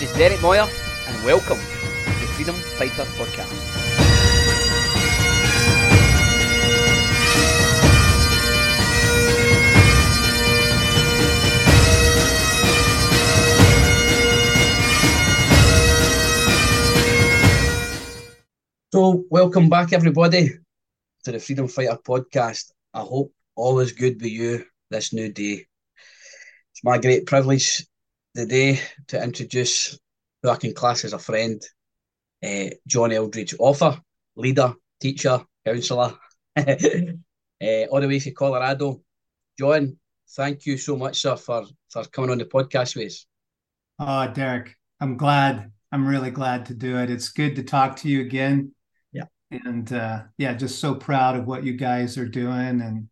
This is Derek Moyer, and welcome to the Freedom Fighter Podcast. So, welcome back, everybody, to the Freedom Fighter podcast. I hope all is good with you this new day. It's my great privilege today to introduce who I can class as a friend, uh, John Eldredge, author, leader, teacher, counsellor, uh, all the way from Colorado. John, thank you so much, sir, for, for coming on the podcast with us. Oh, Derek, I'm glad. I'm really glad to do it. It's good to talk to you again Yeah. and uh, yeah, just so proud of what you guys are doing and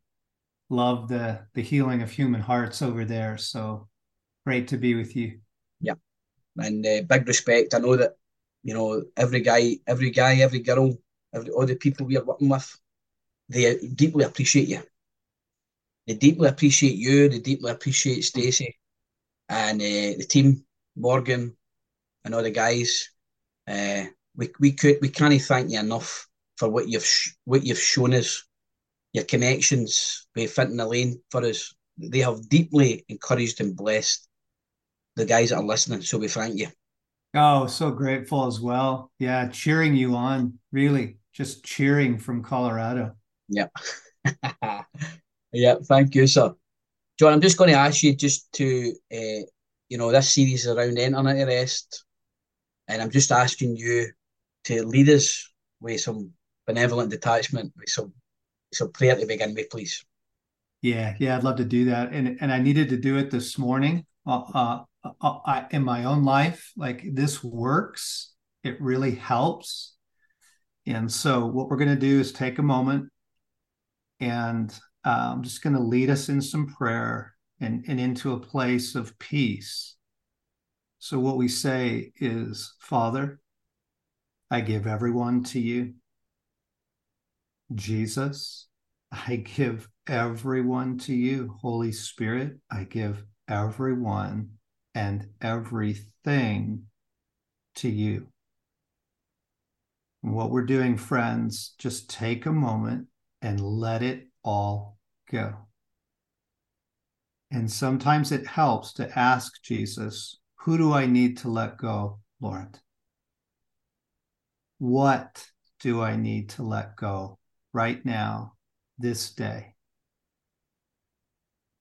love the the healing of human hearts over there. So great to be with you. Yeah, and uh, big respect. I know that you know every guy, every guy, every girl, every all the people we are working with, they deeply appreciate you. They deeply appreciate you. They deeply appreciate Stacey and uh, the team, Morgan, and all the guys. Uh, we we could we can't thank you enough for what you've sh- what you've shown us, your connections with Fentanyl Lane for us. They have deeply encouraged and blessed the guys that are listening. So we thank you. Oh, so grateful as well. Yeah, cheering you on, really, just cheering from Colorado. Yeah. yeah, thank you, sir. John, I'm just going to ask you just to, uh, you know, this series is around internet arrest, and I'm just asking you to lead us with some benevolent detachment with some some prayer to begin with, please. Yeah, yeah, I'd love to do that, and and I needed to do it this morning. Uh, uh, uh, I, in my own life, like this works. It really helps. And so, what we're going to do is take a moment, and uh, I'm just going to lead us in some prayer and, and into a place of peace. So, what we say is, Father, I give everyone to you. Jesus, I give everyone to you. Holy Spirit, I give everyone and everything to you. And what we're doing, friends, just take a moment and let it all go. And sometimes it helps to ask Jesus, Who do I need to let go, Lord? What do I need to let go? right now, this day.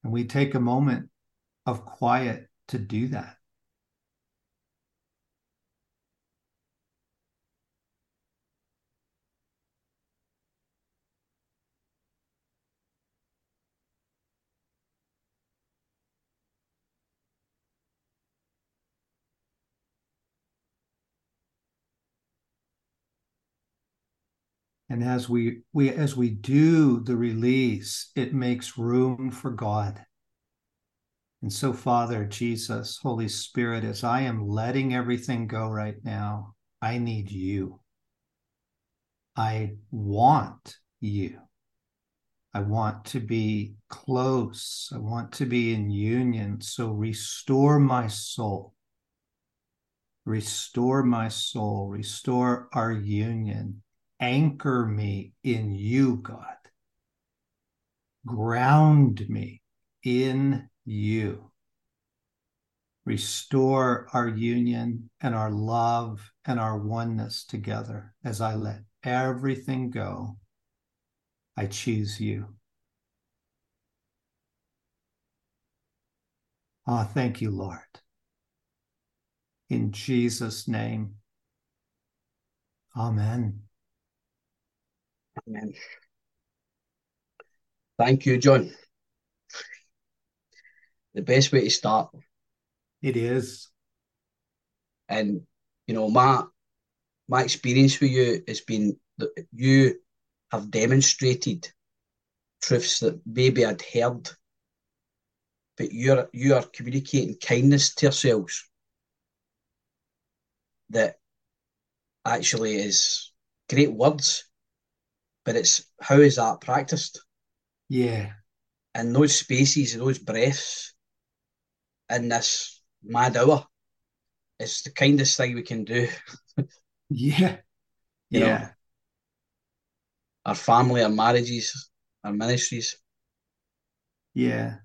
And we take a moment of quiet to do that. and as we we as we do the release it makes room for god and so father jesus holy spirit as i am letting everything go right now i need you. I want you. I want to be close. I want to be in union. So restore my soul. Restore my soul. Restore our union. Anchor me in you, God. Ground me in you. Restore our union and our love and our oneness together as I let everything go. I choose you. Ah, oh, thank you, Lord. In Jesus' name, Amen. Amen. Thank you, John. The best way to start. It is. And you know, my my experience with you has been that you have demonstrated truths that maybe I'd heard, but you're you are communicating kindness to yourselves that actually is great words but it's how is that practiced? Yeah. And those spaces, those breaths in this mad hour it's the kindest thing we can do. yeah. You yeah. know, our family, our marriages, our ministries. Yeah.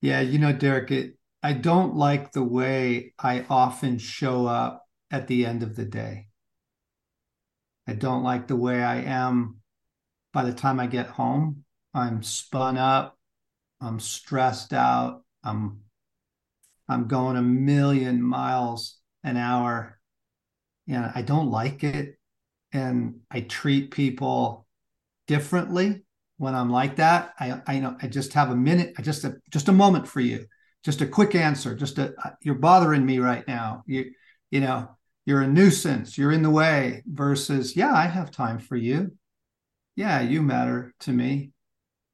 Yeah. You know, Derek, it, I don't like the way I often show up at the end of the day. I don't like the way I am by the time I get home. I'm spun up. I'm stressed out. I'm I'm going a million miles an hour. And I don't like it. And I treat people differently when I'm like that. I I know I just have a minute, I just a just a moment for you. Just a quick answer. Just a uh, you're bothering me right now. You you know, you're a nuisance. You're in the way versus, yeah, I have time for you. Yeah, you matter to me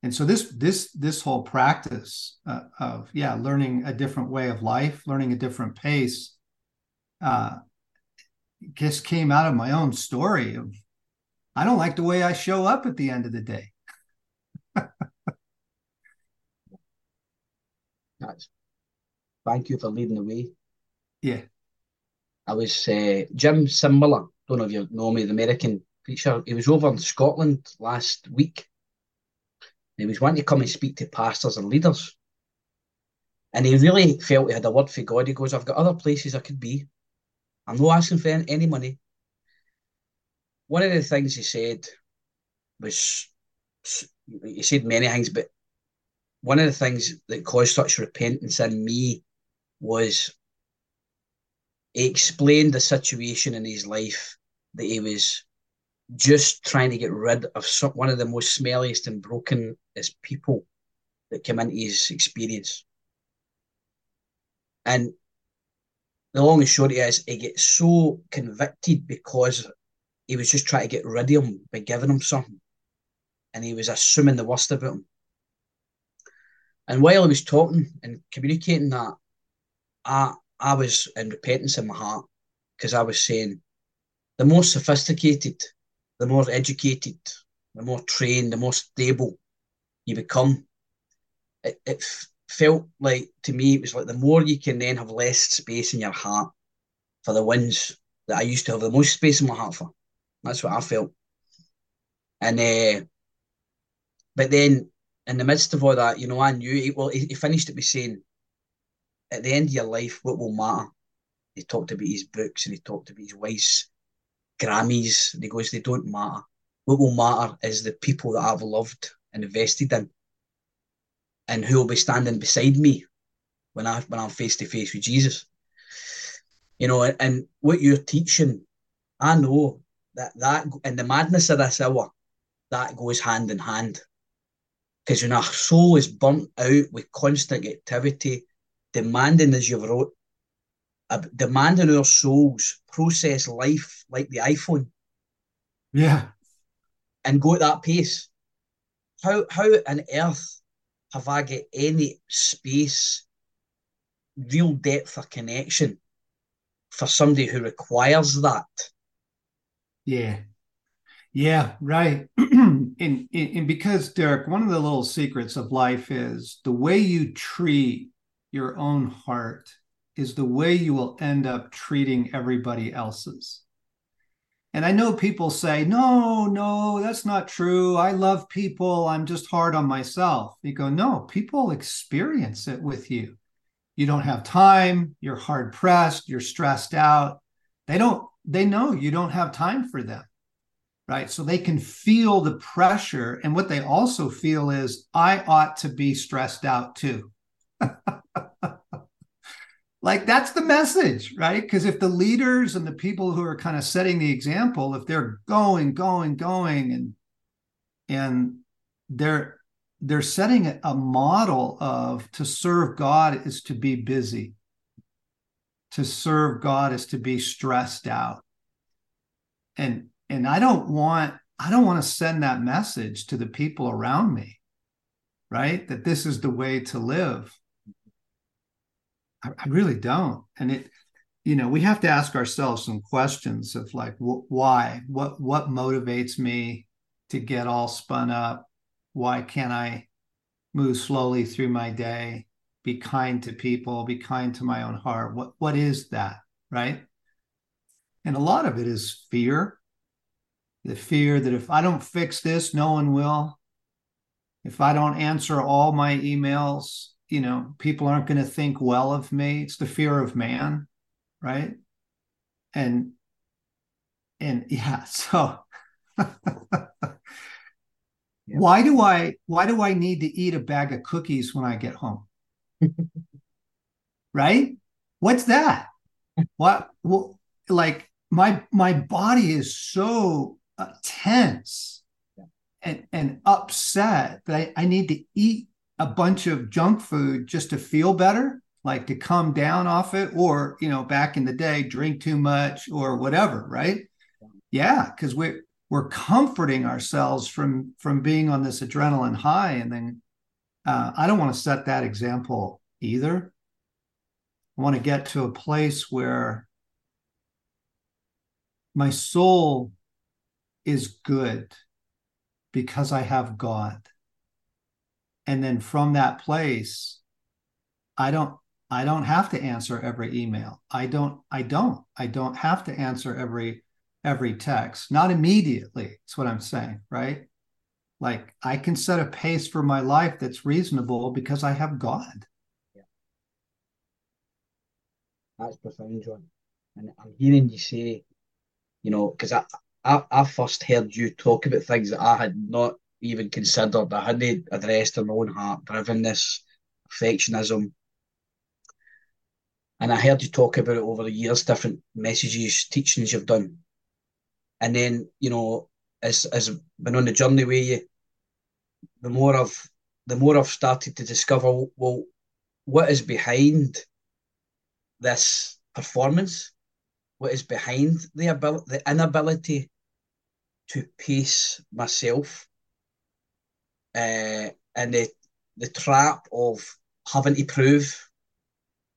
and so this this this whole practice uh, of yeah learning a different way of life learning a different pace uh just came out of my own story of i don't like the way i show up at the end of the day. That's, thank you for leading the way. Yeah. I was uh, jim Cymbala don't know if you know me the american preacher he was over in scotland last week he was wanting to come and speak to pastors and leaders. And he really felt he had a word for God. He goes, I've got other places I could be. I'm not asking for any money. One of the things he said was, he said many things, but one of the things that caused such repentance in me was he explained the situation in his life that he was just trying to get rid of some, one of the most smelliest and brokenest people that came into his experience. And the long and short is, he gets so convicted because he was just trying to get rid of him by giving him something. And he was assuming the worst about him. And while he was talking and communicating that, I, I was in repentance in my heart because I was saying, the more sophisticated the more educated, the more trained, the more stable you become. It, it felt like to me it was like the more you can then have less space in your heart for the wins that I used to have the most space in my heart for. That's what I felt. And uh, but then in the midst of all that, you know, I knew he, well, he, he finished it by saying, at the end of your life, what will matter? He talked about his books and he talked about his wife's Grammys. And he goes, they don't matter. What will matter is the people that I've loved invested in, and who will be standing beside me when I when I'm face to face with Jesus. You know, and, and what you're teaching, I know that that in the madness of this hour, that goes hand in hand. Because when our soul is burnt out with constant activity, demanding as you've wrote, demanding our souls process life like the iPhone. Yeah. And go at that pace. How how on earth have I got any space, real depth of connection for somebody who requires that? Yeah. Yeah, right. and, and because Derek, one of the little secrets of life is the way you treat your own heart is the way you will end up treating everybody else's. And I know people say, no, no, that's not true. I love people. I'm just hard on myself. You go, no, people experience it with you. You don't have time. You're hard pressed. You're stressed out. They don't, they know you don't have time for them. Right. So they can feel the pressure. And what they also feel is, I ought to be stressed out too. like that's the message right? Because if the leaders and the people who are kind of setting the example if they're going going going and and they're they're setting a model of to serve god is to be busy. To serve god is to be stressed out. And and i don't want i don't want to send that message to the people around me right? That this is the way to live I, I really don't. And it, you know, we have to ask ourselves some questions of like, wh- why? What what motivates me to get all spun up? Why can't I move slowly through my day? Be kind to people. Be kind to my own heart. What what is that? right? And a lot of it is fear the fear that if I don't fix this, no one will. If I don't answer all my emails, you know, people aren't going to think well of me. It's the fear of man, right? And and yeah, so why do I why do I need to eat a bag of cookies when I get home? right? What's that? What well, like my my body is so uh, tense and and upset that I, I need to eat a bunch of junk food just to feel better like to come down off it or you know back in the day drink too much or whatever right yeah because we're we're comforting ourselves from from being on this adrenaline high and then uh, i don't want to set that example either i want to get to a place where my soul is good because I have God. And then from that place, I don't I don't have to answer every email. I don't I don't I don't have to answer every every text. Not immediately. That's what I'm saying, right? Like I can set a pace for my life that's reasonable because I have God. Yeah. That's profound, John. And I'm hearing you say, you know, because I I, I first heard you talk about things that I had not even considered. I hadn't addressed in my own heart, drivenness, perfectionism. And I heard you talk about it over the years, different messages, teachings you've done. And then, you know, as as been on the journey with you, the more I've the more I've started to discover, well, what is behind this performance? what is behind the ability, the inability to pace myself, uh, and the the trap of having to prove,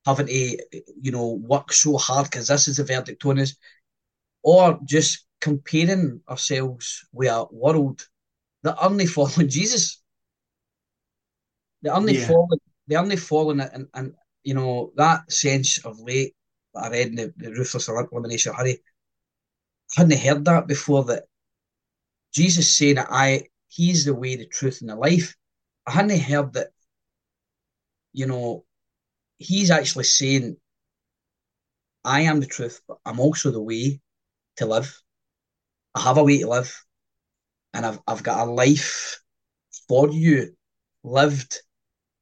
having to you know work so hard because this is the verdict on us, or just comparing ourselves with a world that only following Jesus. The only yeah. fallen, the only fallen, and, and you know that sense of late that I read in the, the Ruthless Elimination of Hurry. I hadn't heard that before that Jesus saying that I he's the way, the truth, and the life. I hadn't heard that, you know, he's actually saying, I am the truth, but I'm also the way to live. I have a way to live. And I've I've got a life for you, lived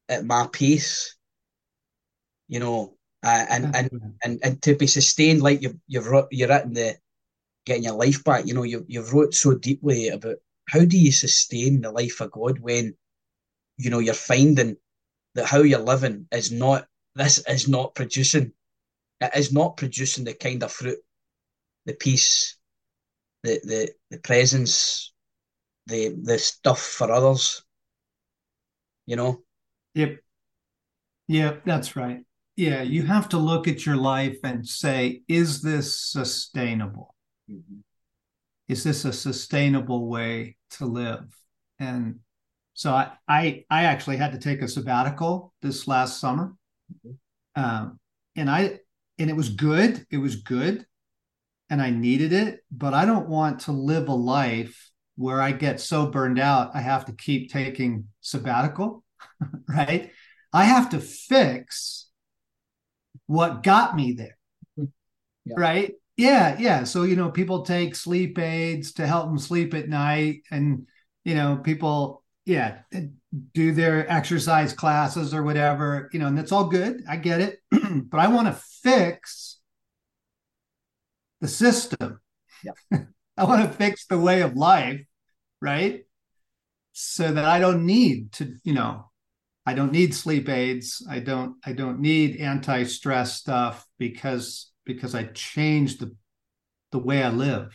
at my pace. You know, uh, and, and and and to be sustained like you've you've you're in the getting your life back. You know, you you've wrote so deeply about how do you sustain the life of God when you know you're finding that how you're living is not this is not producing it is not producing the kind of fruit, the peace, the the the presence, the the stuff for others. You know. Yep. Yep, that's right yeah, you have to look at your life and say, is this sustainable? Mm-hmm. Is this a sustainable way to live? And so I, I, I actually had to take a sabbatical this last summer, mm-hmm. um, and I, and it was good. It was good, and I needed it. But I don't want to live a life where I get so burned out I have to keep taking sabbatical, right? I have to fix what got me there. Yeah. Right. Yeah. Yeah. So, you know, people take sleep aids to help them sleep at night. And, you know, people, yeah, do their exercise classes or whatever, you know, and that's all good. I get it. but I want to fix the system. Yeah. I want to fix the way of life. Right. So that I don't need to, you know, I don't need sleep aids. I don't I don't need anti-stress stuff because because I changed the the way I live.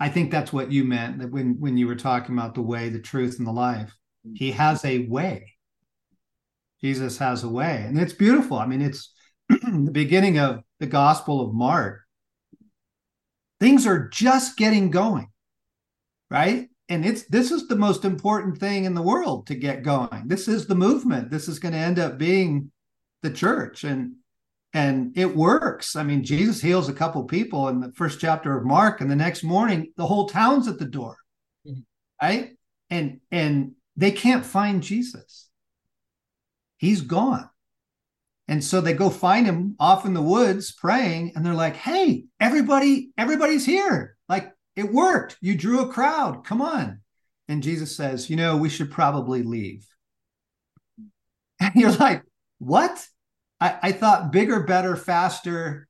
I think that's what you meant that when when you were talking about the way, the truth, and the life. He has a way. Jesus has a way, and it's beautiful. I mean, it's the beginning of the Gospel of Mark. Things are just getting going, right? and it's this is the most important thing in the world to get going. This is the movement. This is going to end up being the church. And and it works. I mean, Jesus heals a couple people in the first chapter of Mark, and the next morning the whole town's at the door, mm-hmm. right? And and they can't find Jesus. He's gone. And so they go find him off in the woods praying, and they're like, "Hey, everybody, everybody's here! Like it worked. You drew a crowd. Come on." And Jesus says, "You know, we should probably leave." And you're like, "What?" I, I thought bigger, better, faster,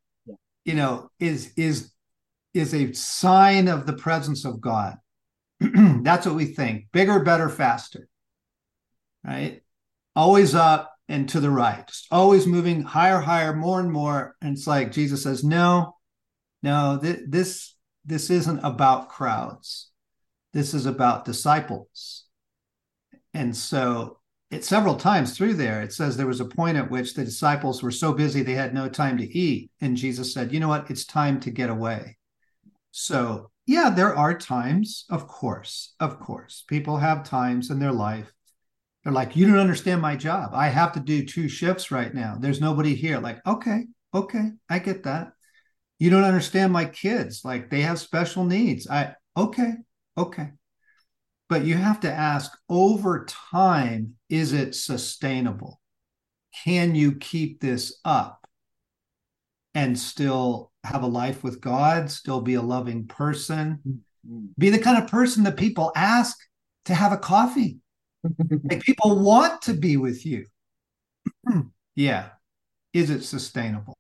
you know, is is is a sign of the presence of God. That's what we think. Bigger, better, faster. Right? Always up and to the right. Just always moving higher, higher, more and more. And it's like Jesus says, no, no, th- this this isn't about crowds. This is about disciples. And so it several times through there it says there was a point at which the disciples were so busy they had no time to eat and jesus said you know what? It's time to get away. So yeah there are times of course of course people have times in their life they're like you don't understand my job. I have to do two shifts right now. There's nobody here. Like okay okay i get that. You don't understand my kids. Like they have special needs. I okay okay but you have to ask over time is it sustainable? Can you keep this up and still have a life with god still be a loving person? Mm-hmm. be the kind of person that people ask to have a coffee. Like people want to be with you. Yeah. Is it sustainable?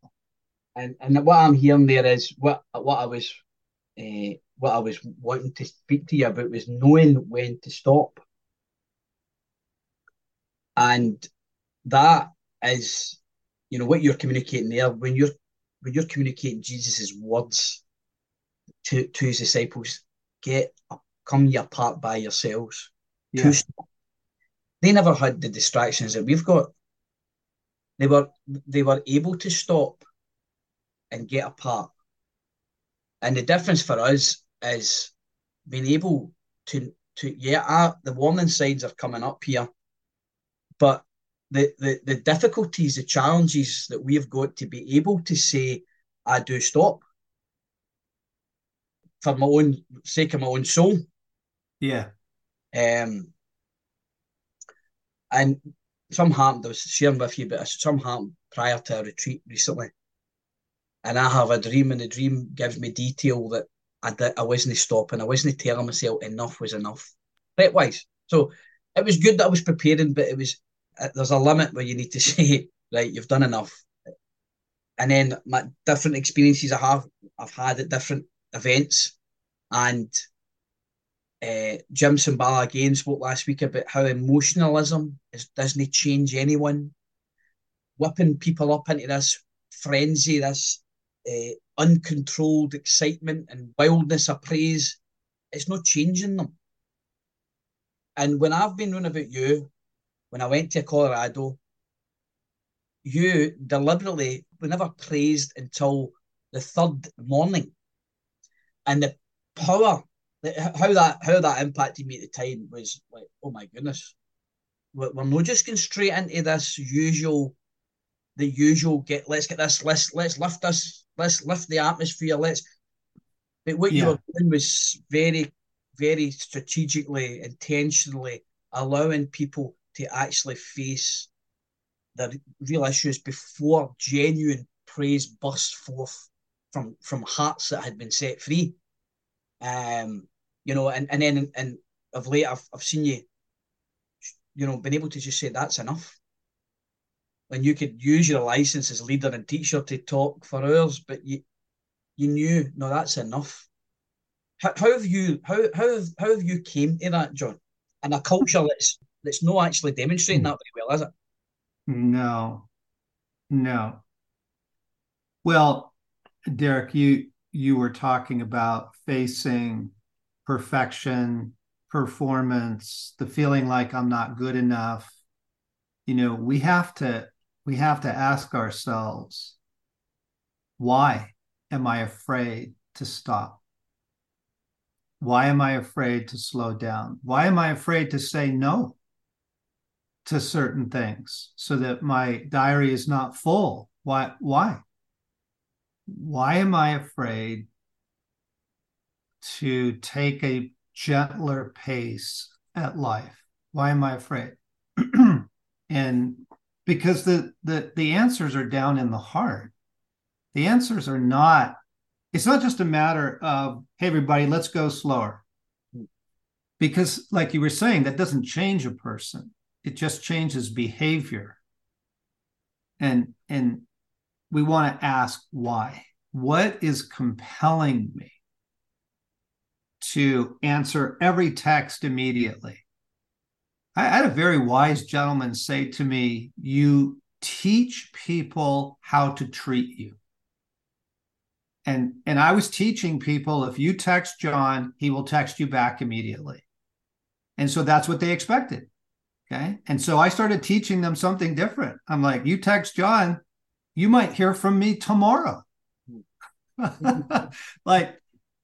And and what i'm hearing there is what what i was uh, what I was wanting to speak to you about was knowing when to stop. And that is, you know, what you're communicating there. When you're when you're communicating Jesus's words to, to his disciples, get come ye apart by yourselves. Yeah. They never had the distractions that we've got. They were they were able to stop and get apart. And the difference for us is being able to to yeah, uh, the warning signs are coming up here, but the, the the difficulties, the challenges that we have got to be able to say, I do stop for my own sake of my own soul. Yeah. Um and some happened, I was sharing with you, but some happened prior to a retreat recently. And I have a dream, and the dream gives me detail that I, I wasn't stopping. I wasn't telling myself enough was enough, threat wise. So it was good that I was preparing, but it was uh, there's a limit where you need to say, right, you've done enough. And then my different experiences I have I've had at different events, and uh, Jim Cymbala again spoke last week about how emotionalism is, doesn't change anyone, whipping people up into this frenzy, this uh, uncontrolled excitement and wildness of praise, it's not changing them. And when I've been running about you, when I went to Colorado, you deliberately were never praised until the third morning. And the power, how that how that impacted me at the time was like, oh my goodness, we're not just going straight into this usual the usual get let's get this let's let's lift this let's lift the atmosphere. Let's but what yeah. you were doing was very very strategically intentionally allowing people to actually face the real issues before genuine praise burst forth from from hearts that had been set free. Um you know and and then and of late I've, I've seen you you know been able to just say that's enough when you could use your license as leader and teacher to talk for hours, but you you knew no, that's enough. How, how have you how how have, how have you came to that, John? And a culture that's that's not actually demonstrating hmm. that very well, is it? No, no. Well, Derek, you you were talking about facing perfection, performance, the feeling like I'm not good enough. You know, we have to we have to ask ourselves why am I afraid to stop? Why am I afraid to slow down? Why am I afraid to say no to certain things so that my diary is not full Why? Why? Why am I afraid to take a gentler pace at life? Why am I afraid? and because the, the the answers are down in the heart. The answers are not, it's not just a matter of, hey, everybody, let's go slower. Because, like you were saying, that doesn't change a person. It just changes behavior. And and we want to ask why. What is compelling me to answer every text immediately? I had a very wise gentleman say to me, You teach people how to treat you. And, and I was teaching people if you text John, he will text you back immediately. And so that's what they expected. Okay. And so I started teaching them something different. I'm like, you text John, you might hear from me tomorrow. like,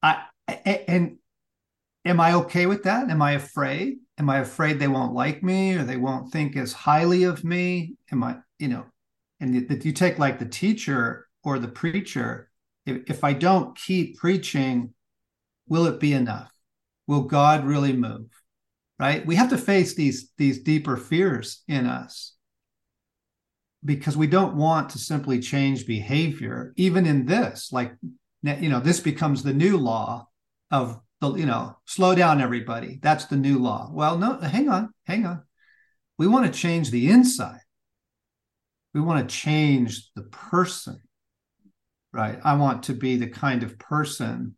I, and am I okay with that? Am I afraid? Am I afraid they won't like me or they won't think as highly of me? Am I, you know, and that you take like the teacher or the preacher, if, if I don't keep preaching, will it be enough? Will God really move? Right? We have to face these these deeper fears in us because we don't want to simply change behavior even in this like you know this becomes the new law of the you know slow down everybody. That's the new law. Well no hang on hang on. We want to change the inside. We want to change the person right? I want to be the kind of person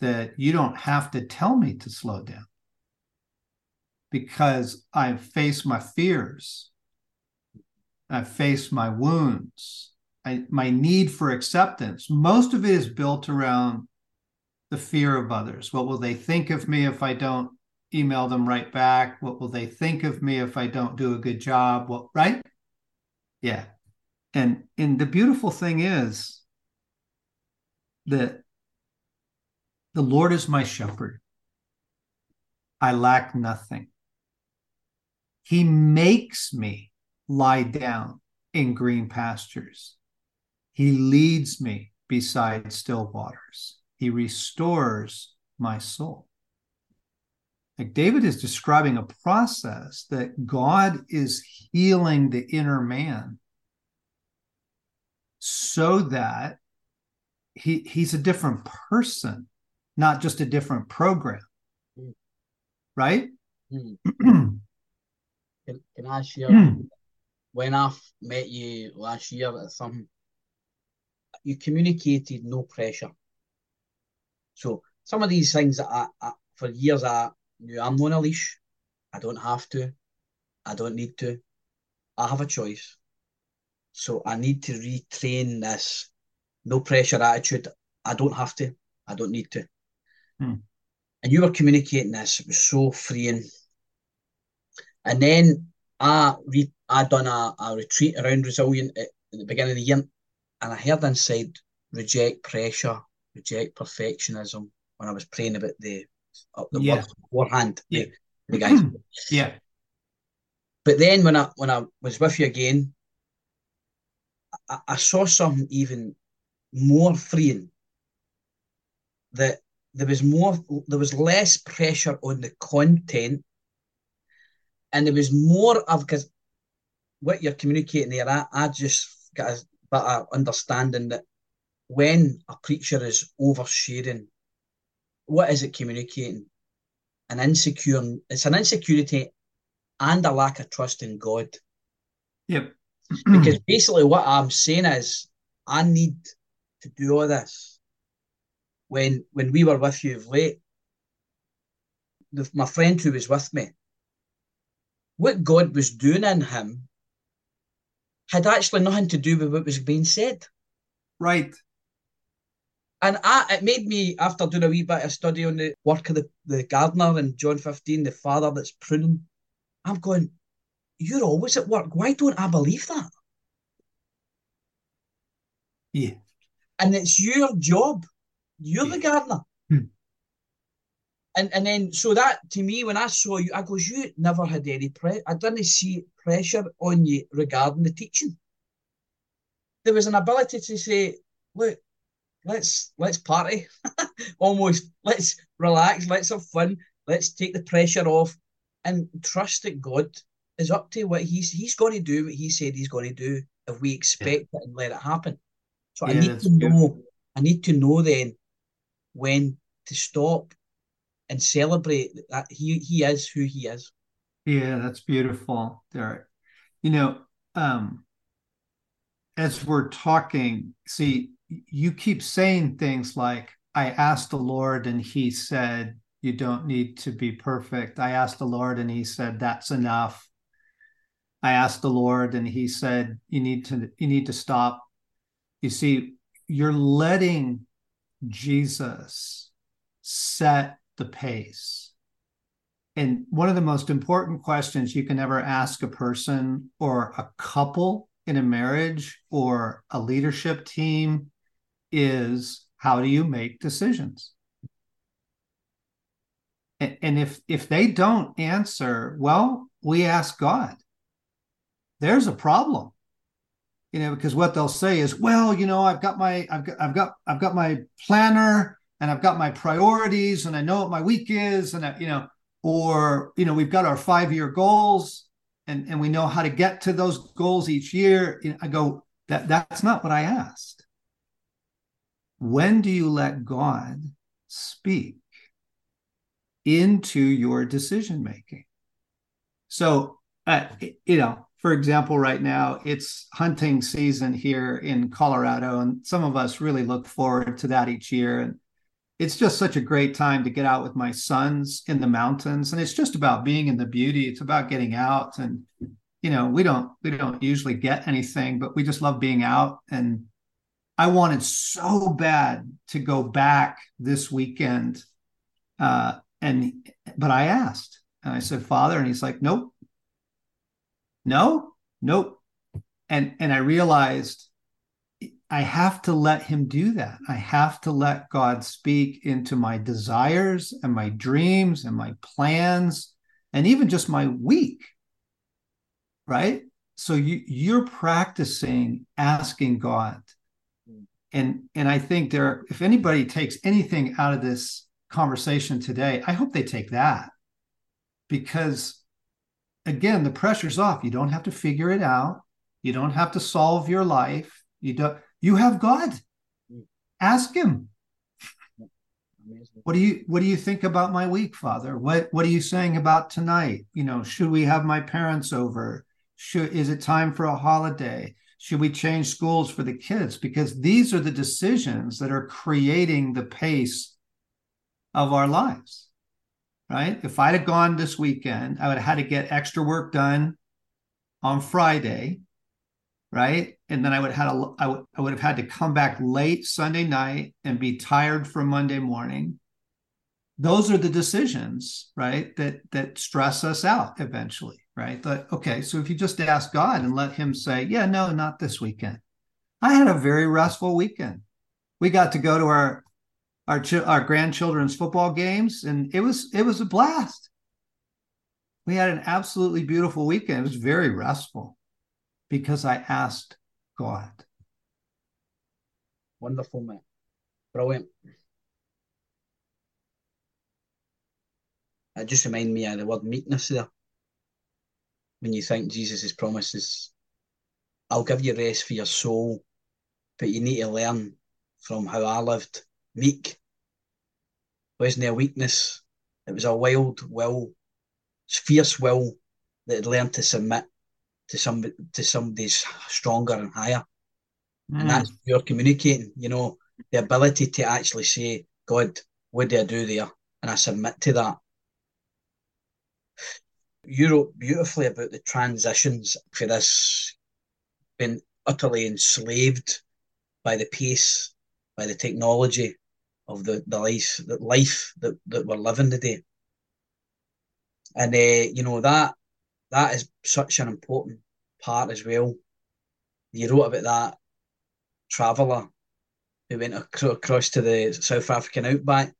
that you don't have to tell me to slow down because i've faced my fears. I've faced my wounds. I, my need for acceptance. Most of it is built around the fear of others. What will they think of me if I don't email them right back? What will they think of me if I don't do a good job? What right? Yeah. And and the beautiful thing is that the Lord is my shepherd. I lack nothing. He makes me lie down in green pastures. He leads me beside still waters. He restores my soul. Like David is describing a process that God is healing the inner man so that he he's a different person, not just a different program. Mm. Right? Mm. can, can I share mm. when I met you last year at some you communicated no pressure. So some of these things that I, I for years I knew I'm on a leash. I don't have to. I don't need to. I have a choice. So I need to retrain this no pressure attitude. I don't have to. I don't need to. Hmm. And you were communicating this. It was so freeing. And then I re- I done a, a retreat around resilient at, at the beginning of the year, and I heard inside reject pressure, reject perfectionism when I was praying about the uh, the yeah. beforehand. Yeah. The, the guys. yeah. But then when I when I was with you again, I, I saw something even more freeing. That there was more there was less pressure on the content and there was more of because what you're communicating there, I, I just got a better understanding that when a preacher is oversharing, what is it communicating? An insecure, it's an insecurity and a lack of trust in God. Yep. because basically what I'm saying is I need to do all this. When when we were with you of late, the, my friend who was with me, what God was doing in him had actually nothing to do with what was being said. Right and I, it made me, after doing a wee bit of study on the work of the, the gardener in John 15, the father that's pruning, I'm going, you're always at work. Why don't I believe that? Yeah. And it's your job. You're yeah. the gardener. Hmm. And and then so that to me, when I saw you, I goes, you never had any pressure. I didn't see pressure on you regarding the teaching. there was an ability to say, look, let's let's party, almost let's relax, let's have fun, let's take the pressure off, and trust that God is up to what he's he's going to do what he said he's going to do if we expect yeah. it and let it happen. So yeah, I need to know. I need to know then when to stop and celebrate that he he is who he is. Yeah, that's beautiful, Derek. You know, um, as we're talking, see, you keep saying things like, I asked the Lord and he said, You don't need to be perfect. I asked the Lord and he said, That's enough. I asked the Lord and he said, You need to you need to stop. You see, you're letting Jesus set the pace. And one of the most important questions you can ever ask a person or a couple in a marriage or a leadership team is how do you make decisions? And if if they don't answer, well, we ask God. There's a problem. You know, because what they'll say is, well, you know, I've got my I've got I've got I've got my planner and I've got my priorities and I know what my week is and I, you know, or you know, we've got our 5-year goals and and we know how to get to those goals each year. You know, I go that that's not what I asked. When do you let God speak into your decision making? So, uh, you know, for example, right now it's hunting season here in Colorado, and some of us really look forward to that each year. And it's just such a great time to get out with my sons in the mountains. And it's just about being in the beauty. It's about getting out. And, you know, we don't we don't usually get anything, but we just love being out and I wanted so bad to go back this weekend. Uh, and but I asked and I said, Father, and he's like, Nope. No, nope. And and I realized I have to let him do that. I have to let God speak into my desires and my dreams and my plans and even just my week. Right? So you you're practicing asking God and and I think there, if anybody takes anything out of this conversation today, I hope they take that because again, the pressure's off. You don't have to figure it out. You don't have to solve your life. You don't. You have God. Ask Him. What do you What do you think about my week, Father? What What are you saying about tonight? You know, should we have my parents over? Should is it time for a holiday? Should we change schools for the kids? Because these are the decisions that are creating the pace of our lives, right? If I'd have gone this weekend, I would have had to get extra work done on Friday, right? And then I would have had a, I I would have had to come back late Sunday night and be tired for Monday morning. Those are the decisions, right? That that stress us out eventually right? But okay, so if you just ask God and let Him say, yeah, no, not this weekend. I had a very restful weekend. We got to go to our our our grandchildren's football games, and it was it was a blast. We had an absolutely beautiful weekend. It was very restful because I asked God. Wonderful, man. Brilliant. It just remind me of the word meekness there when you think Jesus' promises, I'll give you rest for your soul, but you need to learn from how I lived. Meek wasn't a weakness, it was a wild will, fierce will that had learned to submit to some to somebody's stronger and higher. Mm. And that's you're communicating, you know, the ability to actually say, God, what do I do there? And I submit to that you wrote beautifully about the transitions for this being utterly enslaved by the pace, by the technology of the, the life, the life that, that we're living today. And uh, you know that that is such an important part as well. You wrote about that traveller who went across to the South African outback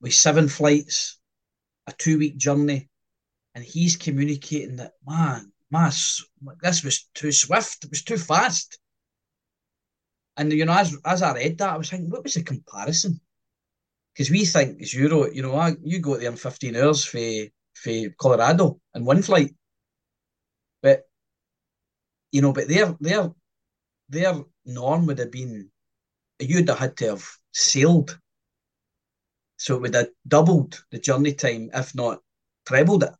with seven flights, a two week journey, and he's communicating that man, mass, this was too swift, it was too fast. And you know, as as I read that, I was thinking, what was the comparison? Because we think zero, you know, I, you go there in 15 hours for for Colorado in one flight. But you know, but their their their norm would have been you'd have had to have sailed. So it would have doubled the journey time, if not trebled it.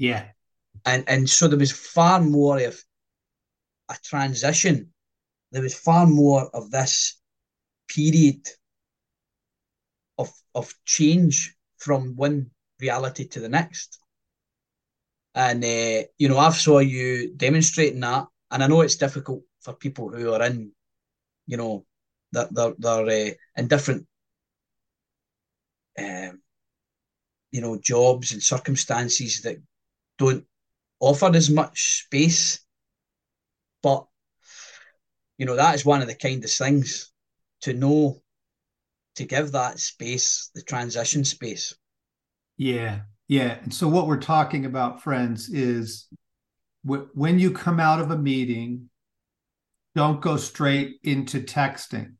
Yeah. And and so there was far more of a transition. There was far more of this period of of change from one reality to the next. And uh, you know, I've saw you demonstrating that, and I know it's difficult for people who are in, you know, they're they're, they're uh, in different, um, you know, jobs and circumstances that don't offer as much space. But you know, that is one of the kindest things to know to give that space, the transition space. Yeah. Yeah. And so what we're talking about, friends, is when you come out of a meeting, don't go straight into texting.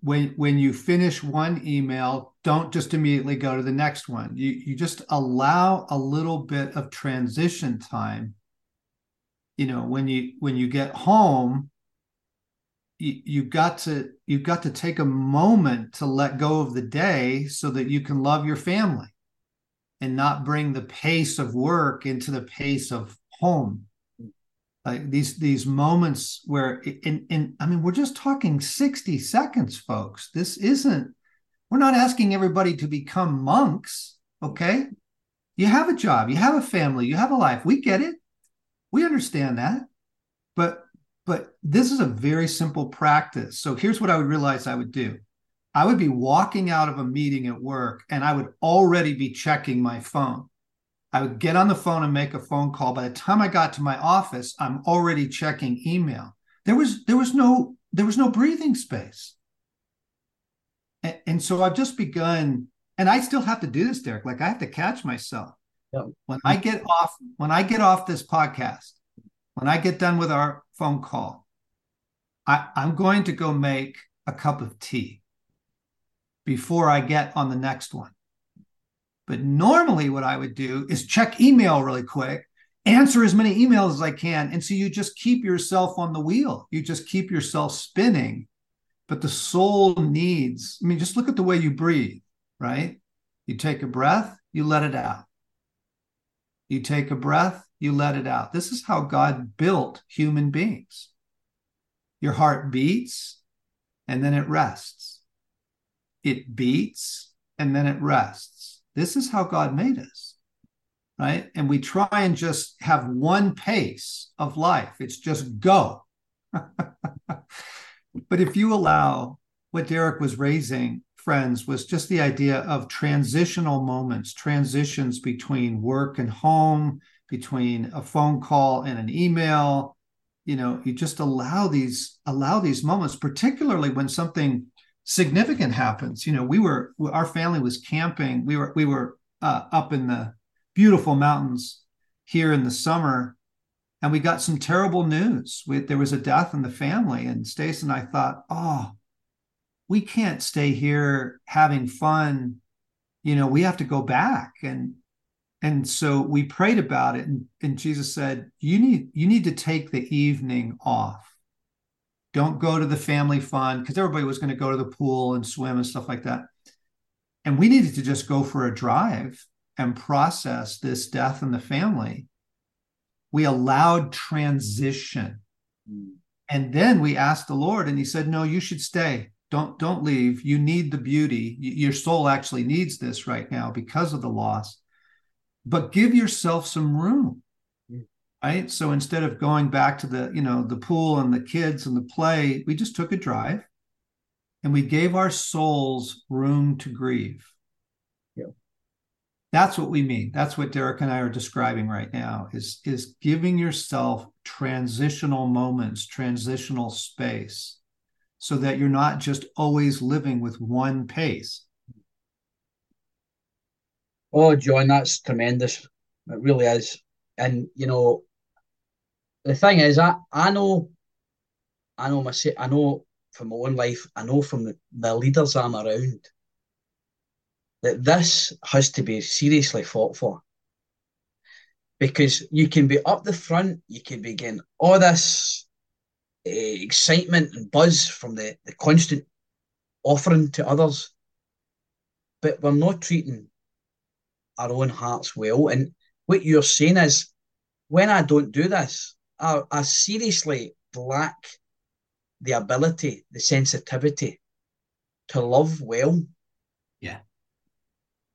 When when you finish one email, don't just immediately go to the next one. You you just allow a little bit of transition time. You know, when you when you get home, you, you got to you've got to take a moment to let go of the day so that you can love your family and not bring the pace of work into the pace of home like these these moments where in in i mean we're just talking 60 seconds folks. This isn't we're not asking everybody to become monks okay? You have a job you have a family you have a life. We get it. We understand that. But but this is a very simple practice. So here's what I would realize I would do. I would be walking out of a meeting at work and I would already be checking my phone. I would get on the phone and make a phone call. By the time I got to my office, I'm already checking email. There was there was no there was no breathing space. And, and so I've just begun, and I still have to do this, Derek. Like I have to catch myself. Yeah. When I get off, when I get off this podcast, when I get done with our phone call, I, I'm going to go make a cup of tea before I get on the next one. But normally, what I would do is check email really quick, answer as many emails as I can. And so you just keep yourself on the wheel, you just keep yourself spinning. But the soul needs, I mean, just look at the way you breathe, right? You take a breath, you let it out. You take a breath, you let it out. This is how God built human beings. Your heart beats and then it rests. It beats and then it rests. This is how God made us, right? And we try and just have one pace of life, it's just go. but if you allow what Derek was raising, friends, was just the idea of transitional moments, transitions between work and home between a phone call and an email you know you just allow these allow these moments particularly when something significant happens. You know we were our family was camping. We were we were uh, up in the beautiful mountains here in the summer and we got some terrible news. We, there was a death in the family and Stasi and i thought oh we can't stay here having fun. You know we have to go back. And and so we prayed about it and, and jesus said you need you need to take the evening off don't go to the family fun because everybody was going to go to the pool and swim and stuff like that. And we needed to just go for a drive and process this death in the family. We allowed transition. Mm. and then we asked the lord and he said no you should stay. Don't don't leave. You need the beauty. Your soul actually needs this right now because of the loss. But give yourself some room right so instead of going back to the you know the pool and the kids and the play we just took a drive and we gave our souls room to grieve yeah. that's what we mean that's what derek and i are describing right now is is giving yourself transitional moments transitional space so that you're not just always living with one pace Oh, John, that's tremendous. It really is. And you know, the thing is, I I know I know myself, I know from my own life, I know from the, the leaders I'm around that this has to be seriously fought for. Because you can be up the front, you can be getting all this uh, excitement and buzz from the, the constant offering to others, but we're not treating our own hearts well. And what you're saying is, when I don't do this, I, I seriously lack the ability, the sensitivity to love well. Yeah.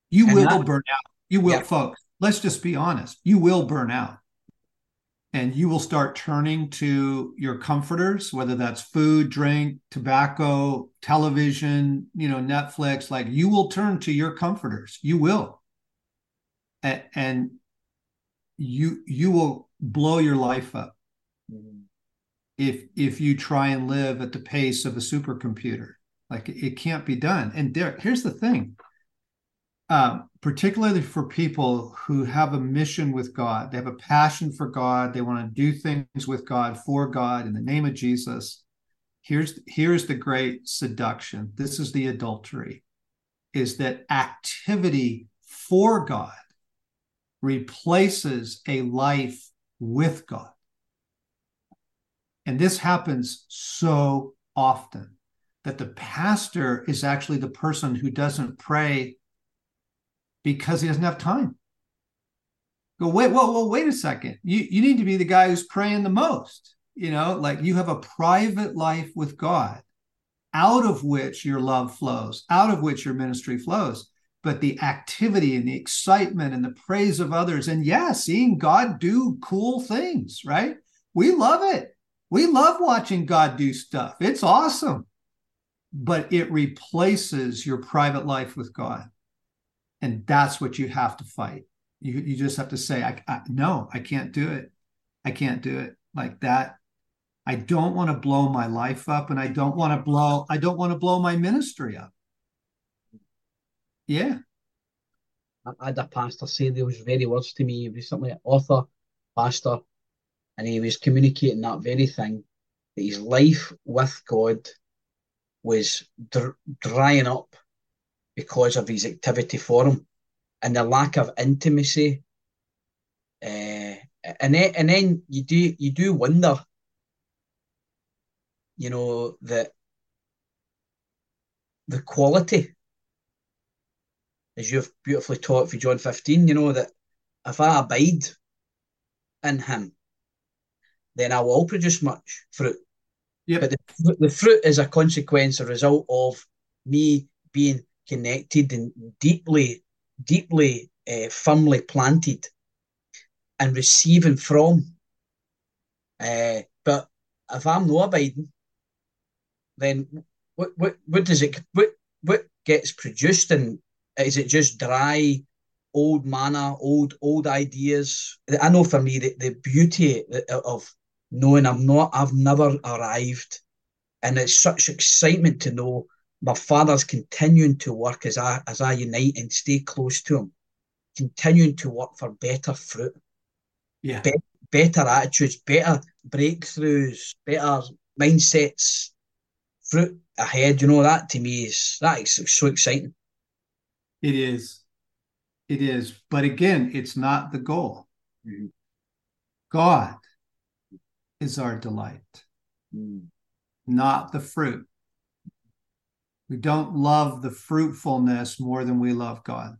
You and will that, burn out. You will, yeah. folks. Let's just be honest. You will burn out. And you will start turning to your comforters, whether that's food, drink, tobacco, television, you know, Netflix. Like you will turn to your comforters. You will. And, and you you will blow your life up. Mm-hmm. if if you try and live at the pace of a supercomputer. Like it can't be done. And there here's the thing. Uh, particularly for people who have a mission with god they have a passion for god they want to do things with god for god in the name of jesus here's here's the great seduction. This is the adultery is that activity for god replaces a life with god and this happens so often that the pastor is actually the person who doesn't pray because he doesn't have time. Go, wait, whoa, whoa, wait a second. You, you need to be the guy who's praying the most. You know, like you have a private life with God out of which your love flows, out of which your ministry flows. But the activity and the excitement and the praise of others, and yeah, seeing God do cool things, right? We love it. We love watching God do stuff. It's awesome. But it replaces your private life with God. And that's what you have to fight. You, you just have to say, I, I no, I can't do it. I can't do it like that. I don't want to blow my life up and I don't want to blow, I don't want to blow my ministry up. Yeah. I had a pastor say those very words to me recently, author, pastor, and he was communicating that very thing that his life with God was dr- drying up because of his activity for him and the lack of intimacy. Uh, and then, and then you do you do wonder, you know, that the quality, as you've beautifully taught for John 15, you know, that if I abide in him, then I will produce much fruit. Yep. But the, the fruit is a consequence, a result of me being connected and deeply, deeply, uh, firmly planted and receiving from. Uh, but if I'm not abiding, then what, what, what does it, what, what gets produced and is it just dry old manna, old old ideas. I know for me the, the beauty of knowing I'm not, I've never arrived. And it's such excitement to know my father's continuing to work as I as I unite and stay close to him, continuing to work for better fruit, yeah, be- better attitudes, better breakthroughs, better mindsets, fruit ahead. You know that to me is that is so exciting. It is, it is, but again, it's not the goal. Mm-hmm. God is our delight, mm. not the fruit. We don't love the fruitfulness more than we love God.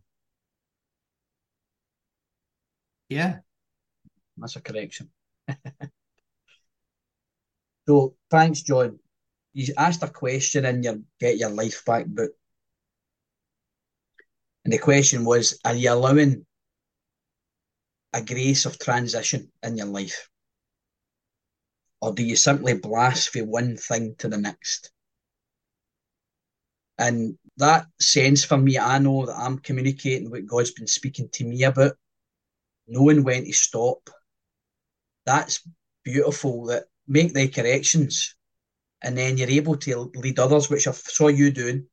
Yeah. That's a correction. so thanks, John. You asked a question in your Get Your Life Back book. And the question was Are you allowing a grace of transition in your life? Or do you simply blast from one thing to the next? And that sense for me, I know that I'm communicating what God's been speaking to me about, knowing when to stop. That's beautiful that make the corrections and then you're able to lead others, which I saw you doing,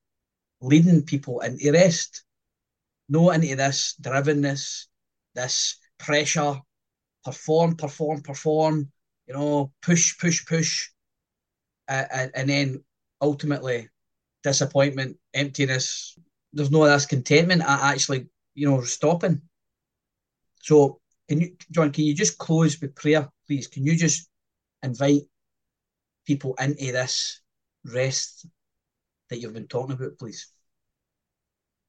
leading people into rest, not into this drivenness, this pressure, perform, perform, perform, you know, push, push, push. and, and then ultimately disappointment, emptiness. There's no this contentment at actually, you know, stopping. So, can you, John? Can you just close with prayer, please? Can you just invite people into this rest that you've been talking about, please?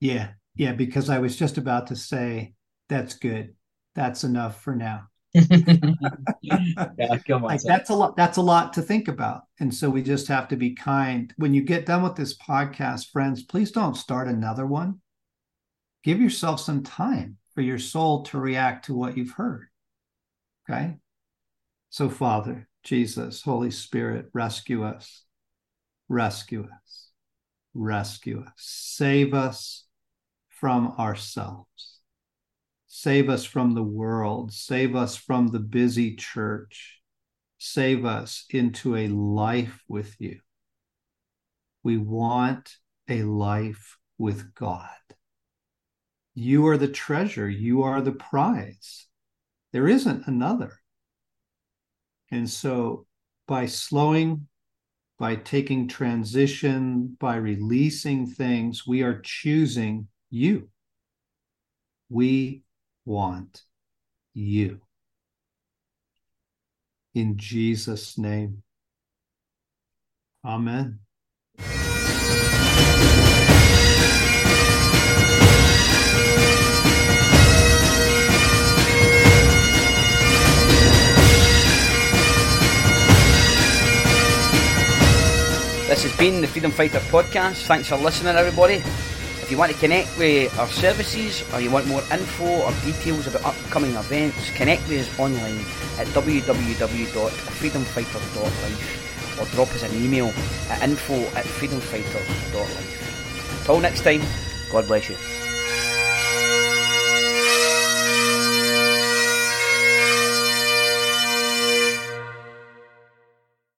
Yeah, yeah. Because I was just about to say that's good. That's enough for now. yeah, come on. Like that's a lot. That's a lot to think about, and so we just have to be kind. When you get done with this podcast, friends, please don't start another one. Give yourself some time for your soul to react to what you've heard. Okay. So, Father, Jesus, Holy Spirit, rescue us, rescue us, rescue us, save us from ourselves Save us from the world. Save us from the busy church. Save us into a life with you. We want a life with God. You are the treasure. You are the prize. There isn't another. And so, by slowing, by taking transition, by releasing things, we are choosing you. We want you. In Jesus' name. Amen. This has been the Freedom Fighter podcast. Thanks for listening, everybody. If you want to connect with our services or you want more info or details about upcoming events, connect with us online at www.freedomfighter.life or drop us an email at info at freedomfighters.life. Until next time, God bless you.